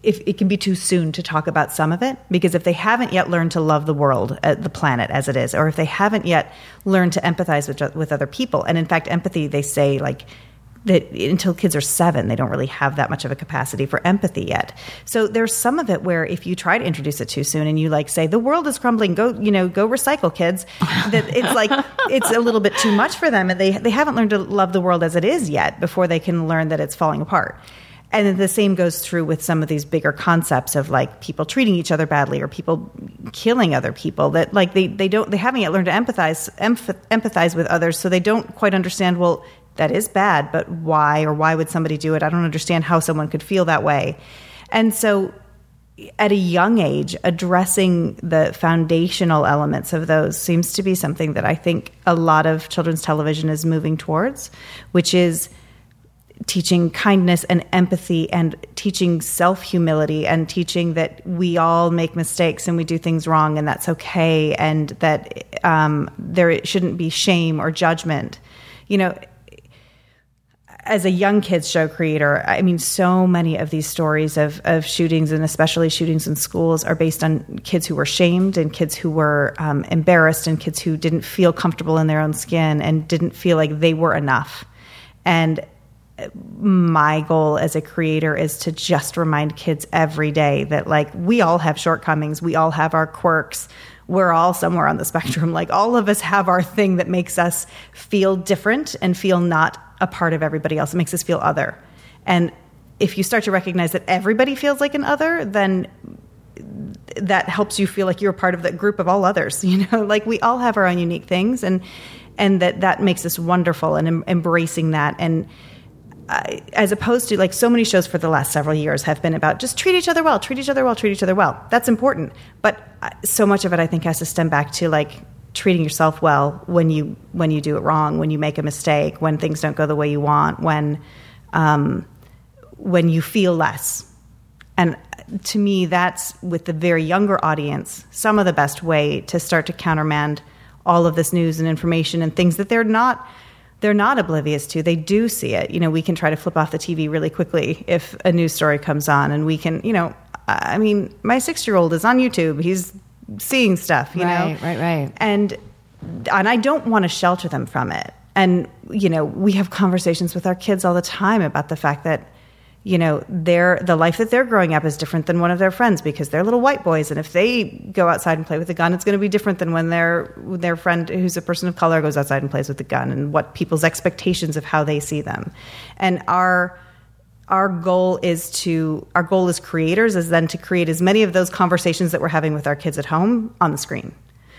if it can be too soon to talk about some of it because if they haven't yet learned to love the world uh, the planet as it is or if they haven't yet learned to empathize with, with other people and in fact empathy they say like that until kids are seven, they don't really have that much of a capacity for empathy yet. So there's some of it where if you try to introduce it too soon and you like say the world is crumbling, go you know go recycle, kids. That it's like it's a little bit too much for them, and they they haven't learned to love the world as it is yet before they can learn that it's falling apart. And the same goes through with some of these bigger concepts of like people treating each other badly or people killing other people that like they, they don't they haven't yet learned to empathize empathize with others so they don't quite understand well that is bad, but why or why would somebody do it? I don't understand how someone could feel that way. And so at a young age, addressing the foundational elements of those seems to be something that I think a lot of children's television is moving towards, which is teaching kindness and empathy and teaching self humility and teaching that we all make mistakes and we do things wrong and that's okay and that um, there shouldn't be shame or judgment. You know, as a young kids show creator, I mean, so many of these stories of, of shootings and especially shootings in schools are based on kids who were shamed and kids who were um, embarrassed and kids who didn't feel comfortable in their own skin and didn't feel like they were enough. And my goal as a creator is to just remind kids every day that, like, we all have shortcomings, we all have our quirks we're all somewhere on the [laughs] spectrum. Like all of us have our thing that makes us feel different and feel not a part of everybody else. It makes us feel other. And if you start to recognize that everybody feels like an other, then that helps you feel like you're part of that group of all others. [laughs] You know, like we all have our own unique things, and and that that makes us wonderful. And em- embracing that, and uh, as opposed to like so many shows for the last several years have been about just treat each other well, treat each other well, treat each other well. That's important, but uh, so much of it I think has to stem back to like treating yourself well when you when you do it wrong, when you make a mistake, when things don't go the way you want, when um, when you feel less. And to me, that's with the very younger audience, some of the best way to start to countermand all of this news and information and things that they're not they're not oblivious to. They do see it. You know, we can try to flip off the TV really quickly if a news story comes on, and we can, you know, I mean, my six year old is on YouTube. He's seeing stuff, you right, know? Right, right, And and I don't want to shelter them from it. And you know, we have conversations with our kids all the time about the fact that you know, their the life that they're growing up is different than one of their friends because they're little white boys, and if they go outside and play with a gun, it's going to be different than when their their friend who's a person of color goes outside and plays with a gun, and what people's expectations of how they see them, and our our goal is to our goal as creators is then to create as many of those conversations that we're having with our kids at home on the screen.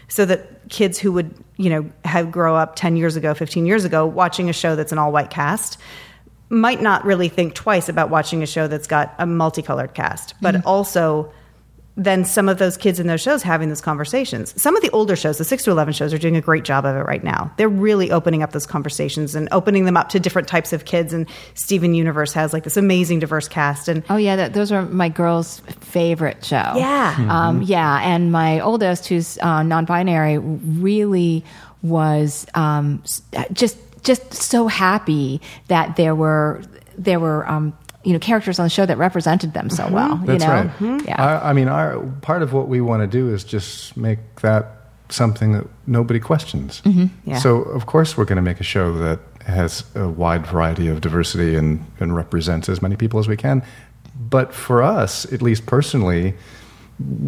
So that kids who would you know have grow up 10 years ago 15 years ago watching a show that's an all white cast might not really think twice about watching a show that's got a multicolored cast but mm-hmm. also then some of those kids in those shows having those conversations. Some of the older shows, the 6 to 11 shows, are doing a great job of it right now. They're really opening up those conversations and opening them up to different types of kids. And Steven Universe has like this amazing diverse cast. And oh yeah, that, those are my girls' favorite show. Yeah, mm-hmm. um, yeah. And my oldest, who's uh, non-binary, really was um, just just so happy that there were there were um, you know characters on the show that represented them so mm-hmm. well. That's you know? right. Mm-hmm. Yeah. I, I, mean, our part of what we want to do is just make that something that nobody questions. Mm-hmm. Yeah. So of course we're going to make a show that has a wide variety of diversity and, and represents as many people as we can. But for us, at least personally,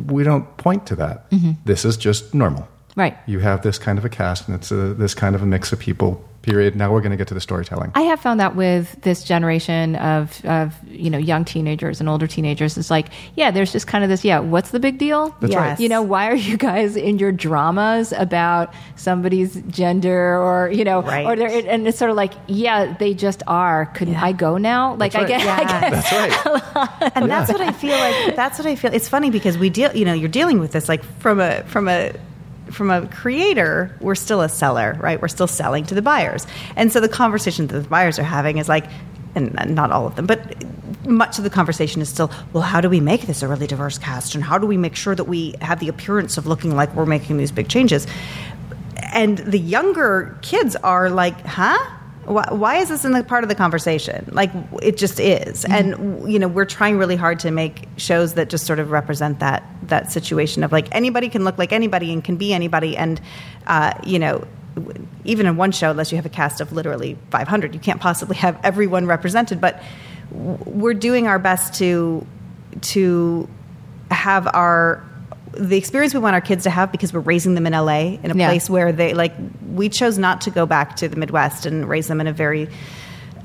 we don't point to that. Mm-hmm. This is just normal. Right. You have this kind of a cast, and it's a, this kind of a mix of people period. Now we're going to get to the storytelling. I have found that with this generation of, of you know young teenagers and older teenagers, it's like yeah, there's just kind of this yeah, what's the big deal? That's yes. right. You know, why are you guys in your dramas about somebody's gender or you know, right. or they're and it's sort of like yeah, they just are. Couldn't yeah. I go now? Like right. I get, yeah. I get that's right, [laughs] and that's what I feel like. That's what I feel. It's funny because we deal, you know, you're dealing with this like from a from a from a creator, we're still a seller, right? We're still selling to the buyers. And so the conversation that the buyers are having is like, and not all of them, but much of the conversation is still, well, how do we make this a really diverse cast? And how do we make sure that we have the appearance of looking like we're making these big changes? And the younger kids are like, huh? Why, why is this in the part of the conversation? Like it just is, and you know we're trying really hard to make shows that just sort of represent that that situation of like anybody can look like anybody and can be anybody, and uh, you know even in one show, unless you have a cast of literally 500, you can't possibly have everyone represented. But we're doing our best to to have our the experience we want our kids to have because we're raising them in LA in a Yeah. place where they like we chose not to go back to the Midwest and raise them in a very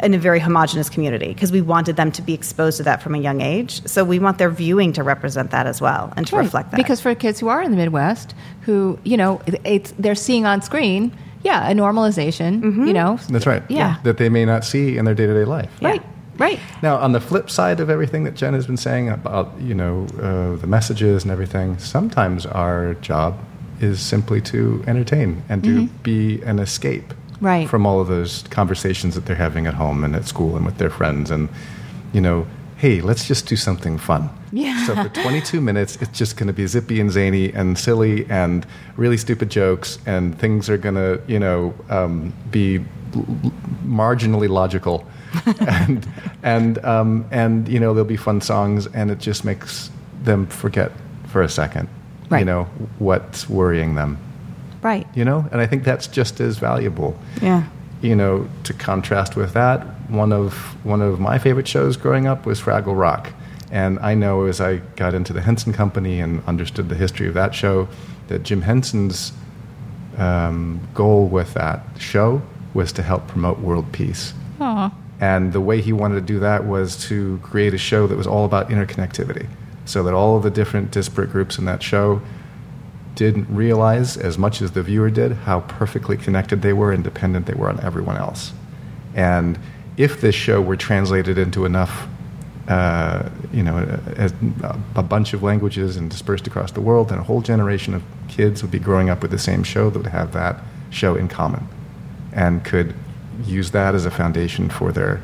in a very homogenous community because we wanted them to be exposed to that from a young age. So we want their viewing to represent that as well and to Right. reflect that. Because for kids who are in the Midwest, who you know, it's they're seeing on screen, yeah, a normalization. Mm-hmm. You know, That's right. Yeah. That they may not see in their day to day life. right, right. Now, on the flip side of everything that Jen has been saying about you know uh, the messages and everything, sometimes our job is simply to entertain and to be an escape Mm-hmm. Right. from all of those conversations that they're having at home and at school and with their friends, and you know, hey, let's just do something fun. Yeah. So for [laughs] 22 minutes, it's just going to be zippy and zany and silly and really stupid jokes, and things are going to you know um, be marginally logical, [laughs] and and um, and you know there'll be fun songs, and it just makes them forget for a second, you know, what's worrying them, Right. you know, and I think that's just as valuable. yeah. You know, to contrast with that, one of one of my favorite shows growing up was Fraggle Rock, and I know as I got into the Henson Company and understood the history of that show, that Jim Henson's um, goal with that show was to help promote world peace. Aw. And the way he wanted to do that was to create a show that was all about interconnectivity, so that all of the different disparate groups in that show didn't realize, as much as the viewer did, how perfectly connected they were and dependent they were on everyone else. And if this show were translated into enough, uh, you know, a, a, a bunch of languages and dispersed across the world, then a whole generation of kids would be growing up with the same show that would have that show in common and could use that as a foundation for their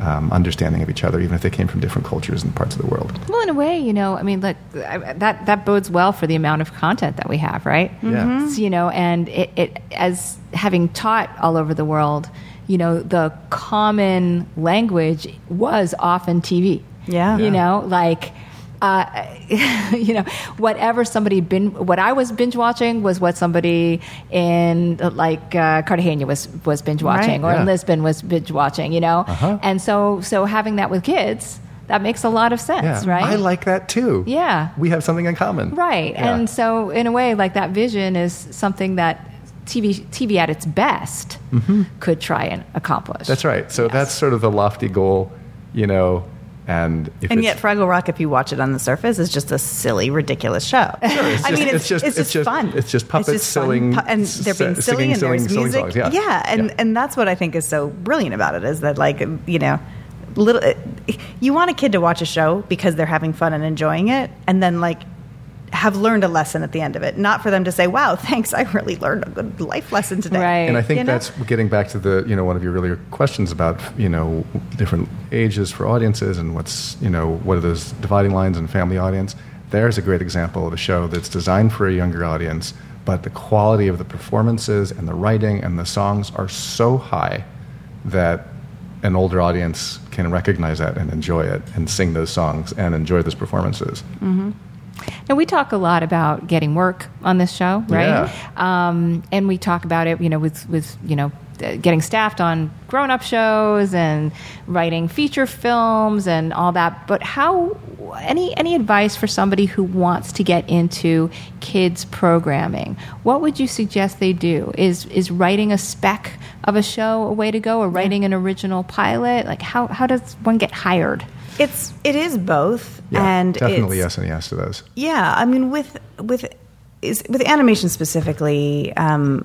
um, understanding of each other, even if they came from different cultures and parts of the world. Well, in a way, you know, I mean, look, I- that that bodes well for the amount of content that we have, right? Yeah. So, you know, and it, it as having taught all over the world, you know, the common language was often TV. Yeah. You Yeah. know, like. Uh, [laughs] you know, whatever somebody bin, what I was binge watching was what somebody in like uh, Cartagena was was binge watching, Right. or in Yeah. Lisbon was binge watching. You know, Uh-huh. and so so having that with kids, that makes a lot of sense, Yeah, right? I like that too. Yeah. we have something in common. Right. Yeah. And so, in a way, like that vision is something that TV, TV at its best could try and accomplish. Mm-hmm. That's right. So Yes. that's sort of the lofty goal, you know. And if And yet, Fraggle Rock, if you watch it on the surface, is just a silly, ridiculous show. it's [laughs] I just- mean, it's it's, just- it's, it's just just- fun. it's just puppets fun. selling- Pu- and they're being silly, singing, and there's music. songs, yeah. and Yeah. and that's what I think is so brilliant about it is that like you know, little you want a kid to watch a show because they're having fun and enjoying it, and then like have learned a lesson at the end of it, not for them to say, "Wow, [laughs] thanks, I really learned a good life lesson today." Right. and I think You know? that's getting back to the you know one of your earlier questions about you know different ages for audiences and what's you know what are those dividing lines in family audience. There's a great example of a show that's designed for a younger audience, but the quality of the performances and the writing and the songs are so high that an older audience can recognize that and enjoy it and sing those songs and enjoy those performances. Mm-hmm. Now we talk a lot about getting work on this show, right? Yeah. Um, and we talk about it, you know, with with you know, getting staffed on grown-up shows and writing feature films and all that. But how? Any any advice for somebody who wants to get into kids programming? What would you suggest they do? Is is writing a spec of a show a way to go, or writing an original pilot? Like how how does one get hired? It's it is both, Yeah, and definitely yes and yes to those. Yeah, I mean, with with is with animation specifically, um,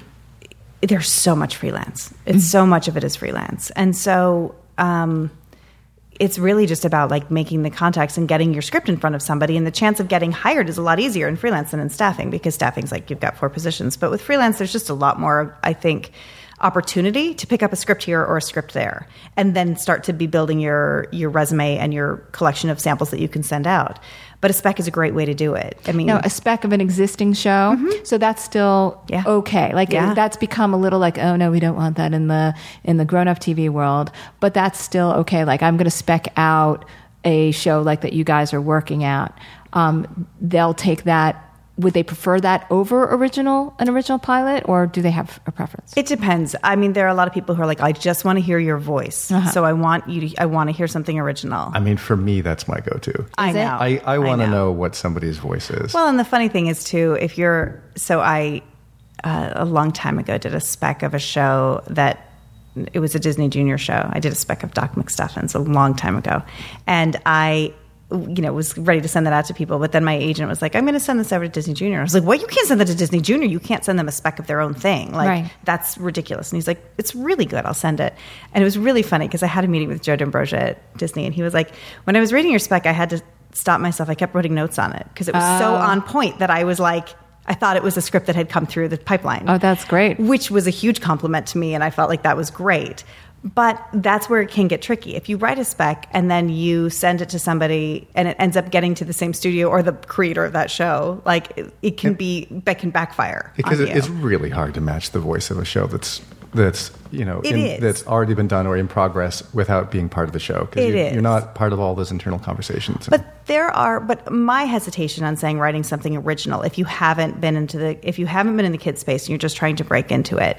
there's so much freelance. It's so much of it is freelance, and so um, it's really just about like making the contacts and getting your script in front of somebody. And the chance of getting hired is a lot easier in freelance than in staffing because staffing's like you've got four positions, but with freelance, there's just a lot more. I think. Opportunity to pick up a script here or a script there and then start to be building your your resume and your collection of samples that you can send out but a spec is a great way to do it i mean No, a spec of an existing show. So that's still Yeah. okay. Like Yeah. that's become a little like, oh no, we don't want that in the in the grown up TV world. But that's still okay. Like I'm going to spec out a show like that you guys are working at. Um, they'll take that. Would they prefer that over original an original pilot, or do they have a preference? It depends. I mean, there are a lot of people who are like, I just want to hear your voice. Uh-huh. So I want you to, I want to hear something original. I mean, for me, that's my go-to. I know. I, I want to know. know what somebody's voice is. Well, and the funny thing is too, if you're so I uh, a long time ago did a spec of a show that it was a Disney Junior show. I did a spec of Doc McStuffins a long time ago, and I. You know, was ready to send that out to people, but then my agent was like, "I'm going to send this over to Disney Junior." I was like, "What? You can't send that to Disney Junior. You can't send them a spec of their own thing. Like Right. that's ridiculous." And he's like, "It's really good. I'll send it." And it was really funny because I had a meeting with Joe D'Ambrosia at Disney, and he was like, "When I was reading your spec, I had to stop myself. I kept writing notes on it because it was so Oh. on point that I was like, I thought it was a script that had come through the pipeline. Oh, that's great. Which was a huge compliment to me, and I felt like that was great. But that's where it can get tricky. If you write a spec and then you send it to somebody and it ends up getting to the same studio or the creator of that show, like it, it can be, that can backfire. because it, you. it's really hard to match the voice of a show that's that's you know It in, that's already been done or in progress without being part of the show because you're, you're not part of all those internal conversations. But there are, but my hesitation on saying writing something original, if you haven't been into the, if you haven't been in the kid space and you're just trying to break into it,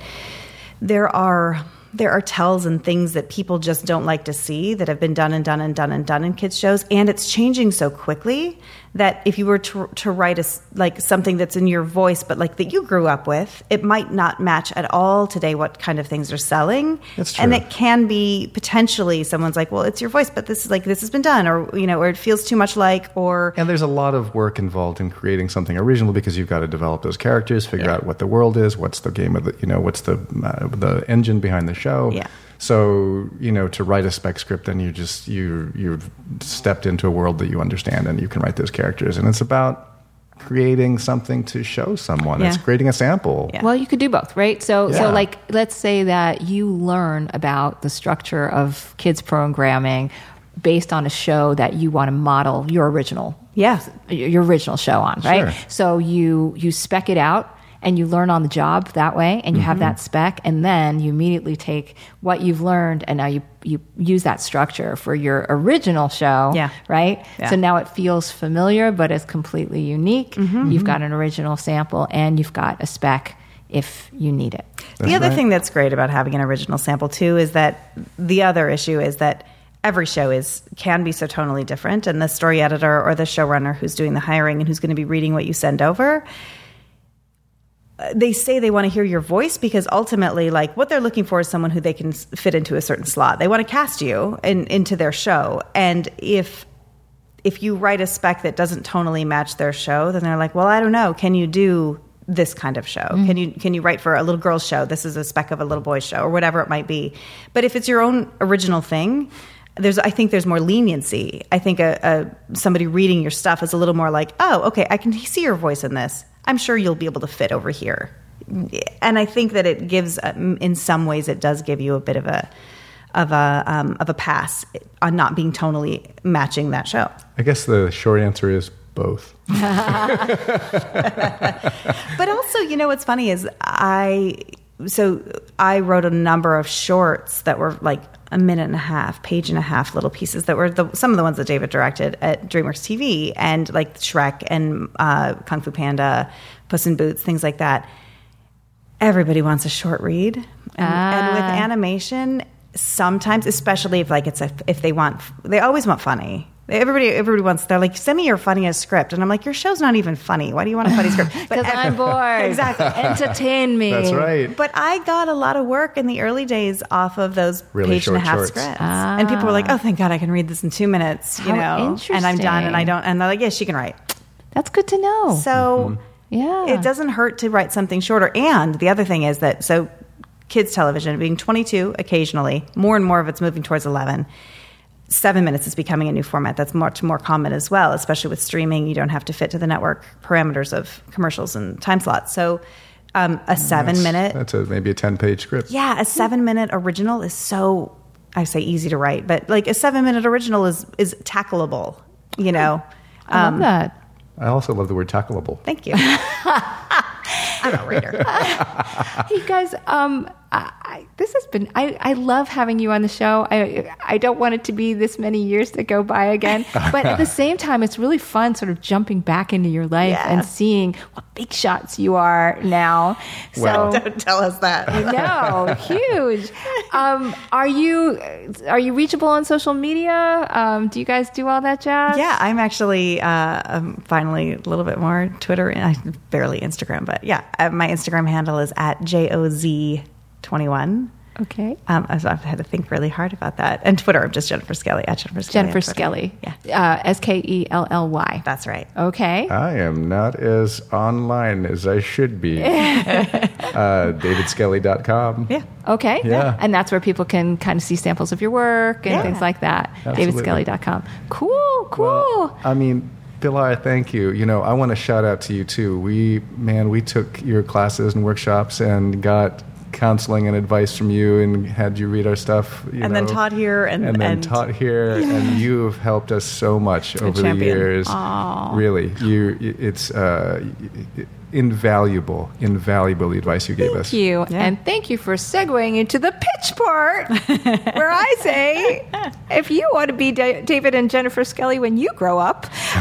there are there are tells and things that people just don't like to see that have been done and done and done and done in kids shows, and it's changing so quickly that if you were to, to write a like something that's in your voice, but like that you grew up with, it might not match at all today what kind of things are selling, That's true. and it can be potentially someone's like, well, it's your voice, but this is like this has been done, or you know, or it feels too much like, or And there's a lot of work involved in creating something original because you've got to develop those characters, figure out what the world is, what's the game of the, you know, what's the uh, the engine behind the show. Yeah. So you know, to write a spec script, then you just you you've stepped into a world that you understand, and you can write those characters, and it's about creating something to show someone. It's creating a sample. Yeah. Well, you could do both, right? So, Yeah. so like, let's say that you learn about the structure of kids programming based on a show that you want to model your original, yeah, your original show on, right? Sure. So you you spec it out and you learn on the job that way, and you have Mm-hmm. that spec, and then you immediately take what you've learned and now you you use that structure for your original show, Yeah. right? Yeah. So now it feels familiar, but it's completely unique. Mm-hmm. You've got an original sample, and you've got a spec if you need it. the other right. thing that's great about having an original sample too is that the other issue is that every show is can be so tonally different and the story editor or the showrunner who's doing the hiring and who's going to be reading what you send over they say they want to hear your voice because ultimately like what they're looking for is someone who they can fit into a certain slot they want to cast you in, into their show and if if you write a spec that doesn't tonally match their show, then they're like, "Well, I don't know. Can you do this kind of show? Mm-hmm. Can you can you write for a little girl's show? This is a spec of a little boy's show, or whatever it might be." But if it's your own original thing, there's I think there's more leniency. I think a, a somebody reading your stuff is a little more like, "Oh, okay, I can see your voice in this. I'm sure you'll be able to fit over here." And I think that it gives, um, in some ways, it does give you a bit of a of a um, of a pass on not being tonally matching that show. I guess the short answer is both. [laughs] [laughs] But also, you know what's funny is I so I wrote a number of shorts that were like a minute and a half, page and a half little pieces that were the, some of the ones that David directed at DreamWorks TV and like Shrek and uh, Kung Fu Panda, Puss in Boots, things like that. Everybody wants a short read, and, and with animation, sometimes, especially if like it's a, if they want, they always want funny. Everybody, everybody wants. They're like, send me your funniest script, and I'm like, your show's not even funny. Why do you want a funny script? [laughs] Because I'm bored. Exactly. Entertain me. That's right. But I got a lot of work in the early days off of those Really page and a half shorts. scripts, ah. and people were like, "Oh, thank God, I can read this in two minutes," you How know, and I'm done, and I don't. And they're like, "Yeah, she can write." That's good to know. So mm-hmm. yeah. it doesn't hurt to write something shorter. And the other thing is that so kids television being 22 occasionally, more and more of it's moving towards 11. Seven minutes is becoming a new format that's much more common as well, especially with streaming. You don't have to fit to the network parameters of commercials and time slots. So Um, a seven minute. That's a, maybe a 10 page script. Yeah, a seven minute original is so I say easy to write, but like a seven minute original is is tackleable. You know. I love that. I also love the word tackleable. Thank you. [laughs] I'm a writer. [laughs] Hey guys, um, I, I, this has been. I, I love having you on the show. I I don't want it to be this many years to go by again, [laughs] but at the same time, it's really fun, sort of jumping back into your life Yeah. and seeing what big shots you are now. So. Well- [laughs] Don't tell us that. no, huge. Um, are you are you reachable on social media? Um, do you guys do all that jazz? Yeah, I'm actually uh, I'm finally a little bit more Twitter and I barely Instagram, but yeah, uh, my Instagram handle is at joz21. Okay. Um, so I've had to think really hard about that. And Twitter, I'm just Jennifer Skelly at Jennifer Skelly. Jennifer. Skelly. Yeah, Uh, S K E L L Y. that's right. Okay. I am not as online as I should be. [laughs] uh, DavidSkelly.com. Yeah. Okay. Yeah. And that's where people can kind of see samples of your work and Yeah. things like that. Absolutely. DavidSkelly.com. Cool, cool. Well, I mean, Pilar, thank you. You know, I want to shout out to you too. We, man, we took your classes and workshops and got counseling and advice from you and had you read our stuff. you And then know, taught here and- and then and- taught here. And you have helped us so much over the years. Really, you, it's uh, invaluable, invaluable the advice you gave us. Thank you. Yeah. And thank you for segueing into the pitch part [laughs] where I say if you want to be Da- David and Jennifer Skelly when you grow up, [laughs]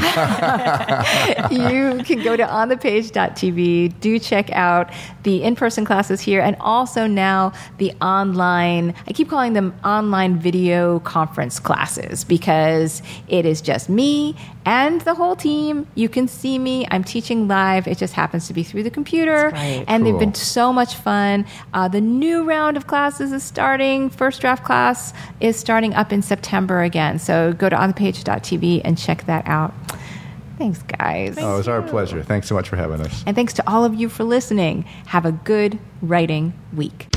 you can go to onthepage.tv. Do check out the in person classes here and also now the online, I keep calling them online video conference classes because it is just me and the whole team. You can see me. I'm teaching live. It just happens to be through the computer. right. And they've been so much fun. Uh, the new round of classes is starting. First draft class is starting up in September again. So go to onthepage.tv and check that out. Thanks, guys. Oh, it was our pleasure. Thanks so much for having us. And thanks to all of you for listening. Have a good writing week.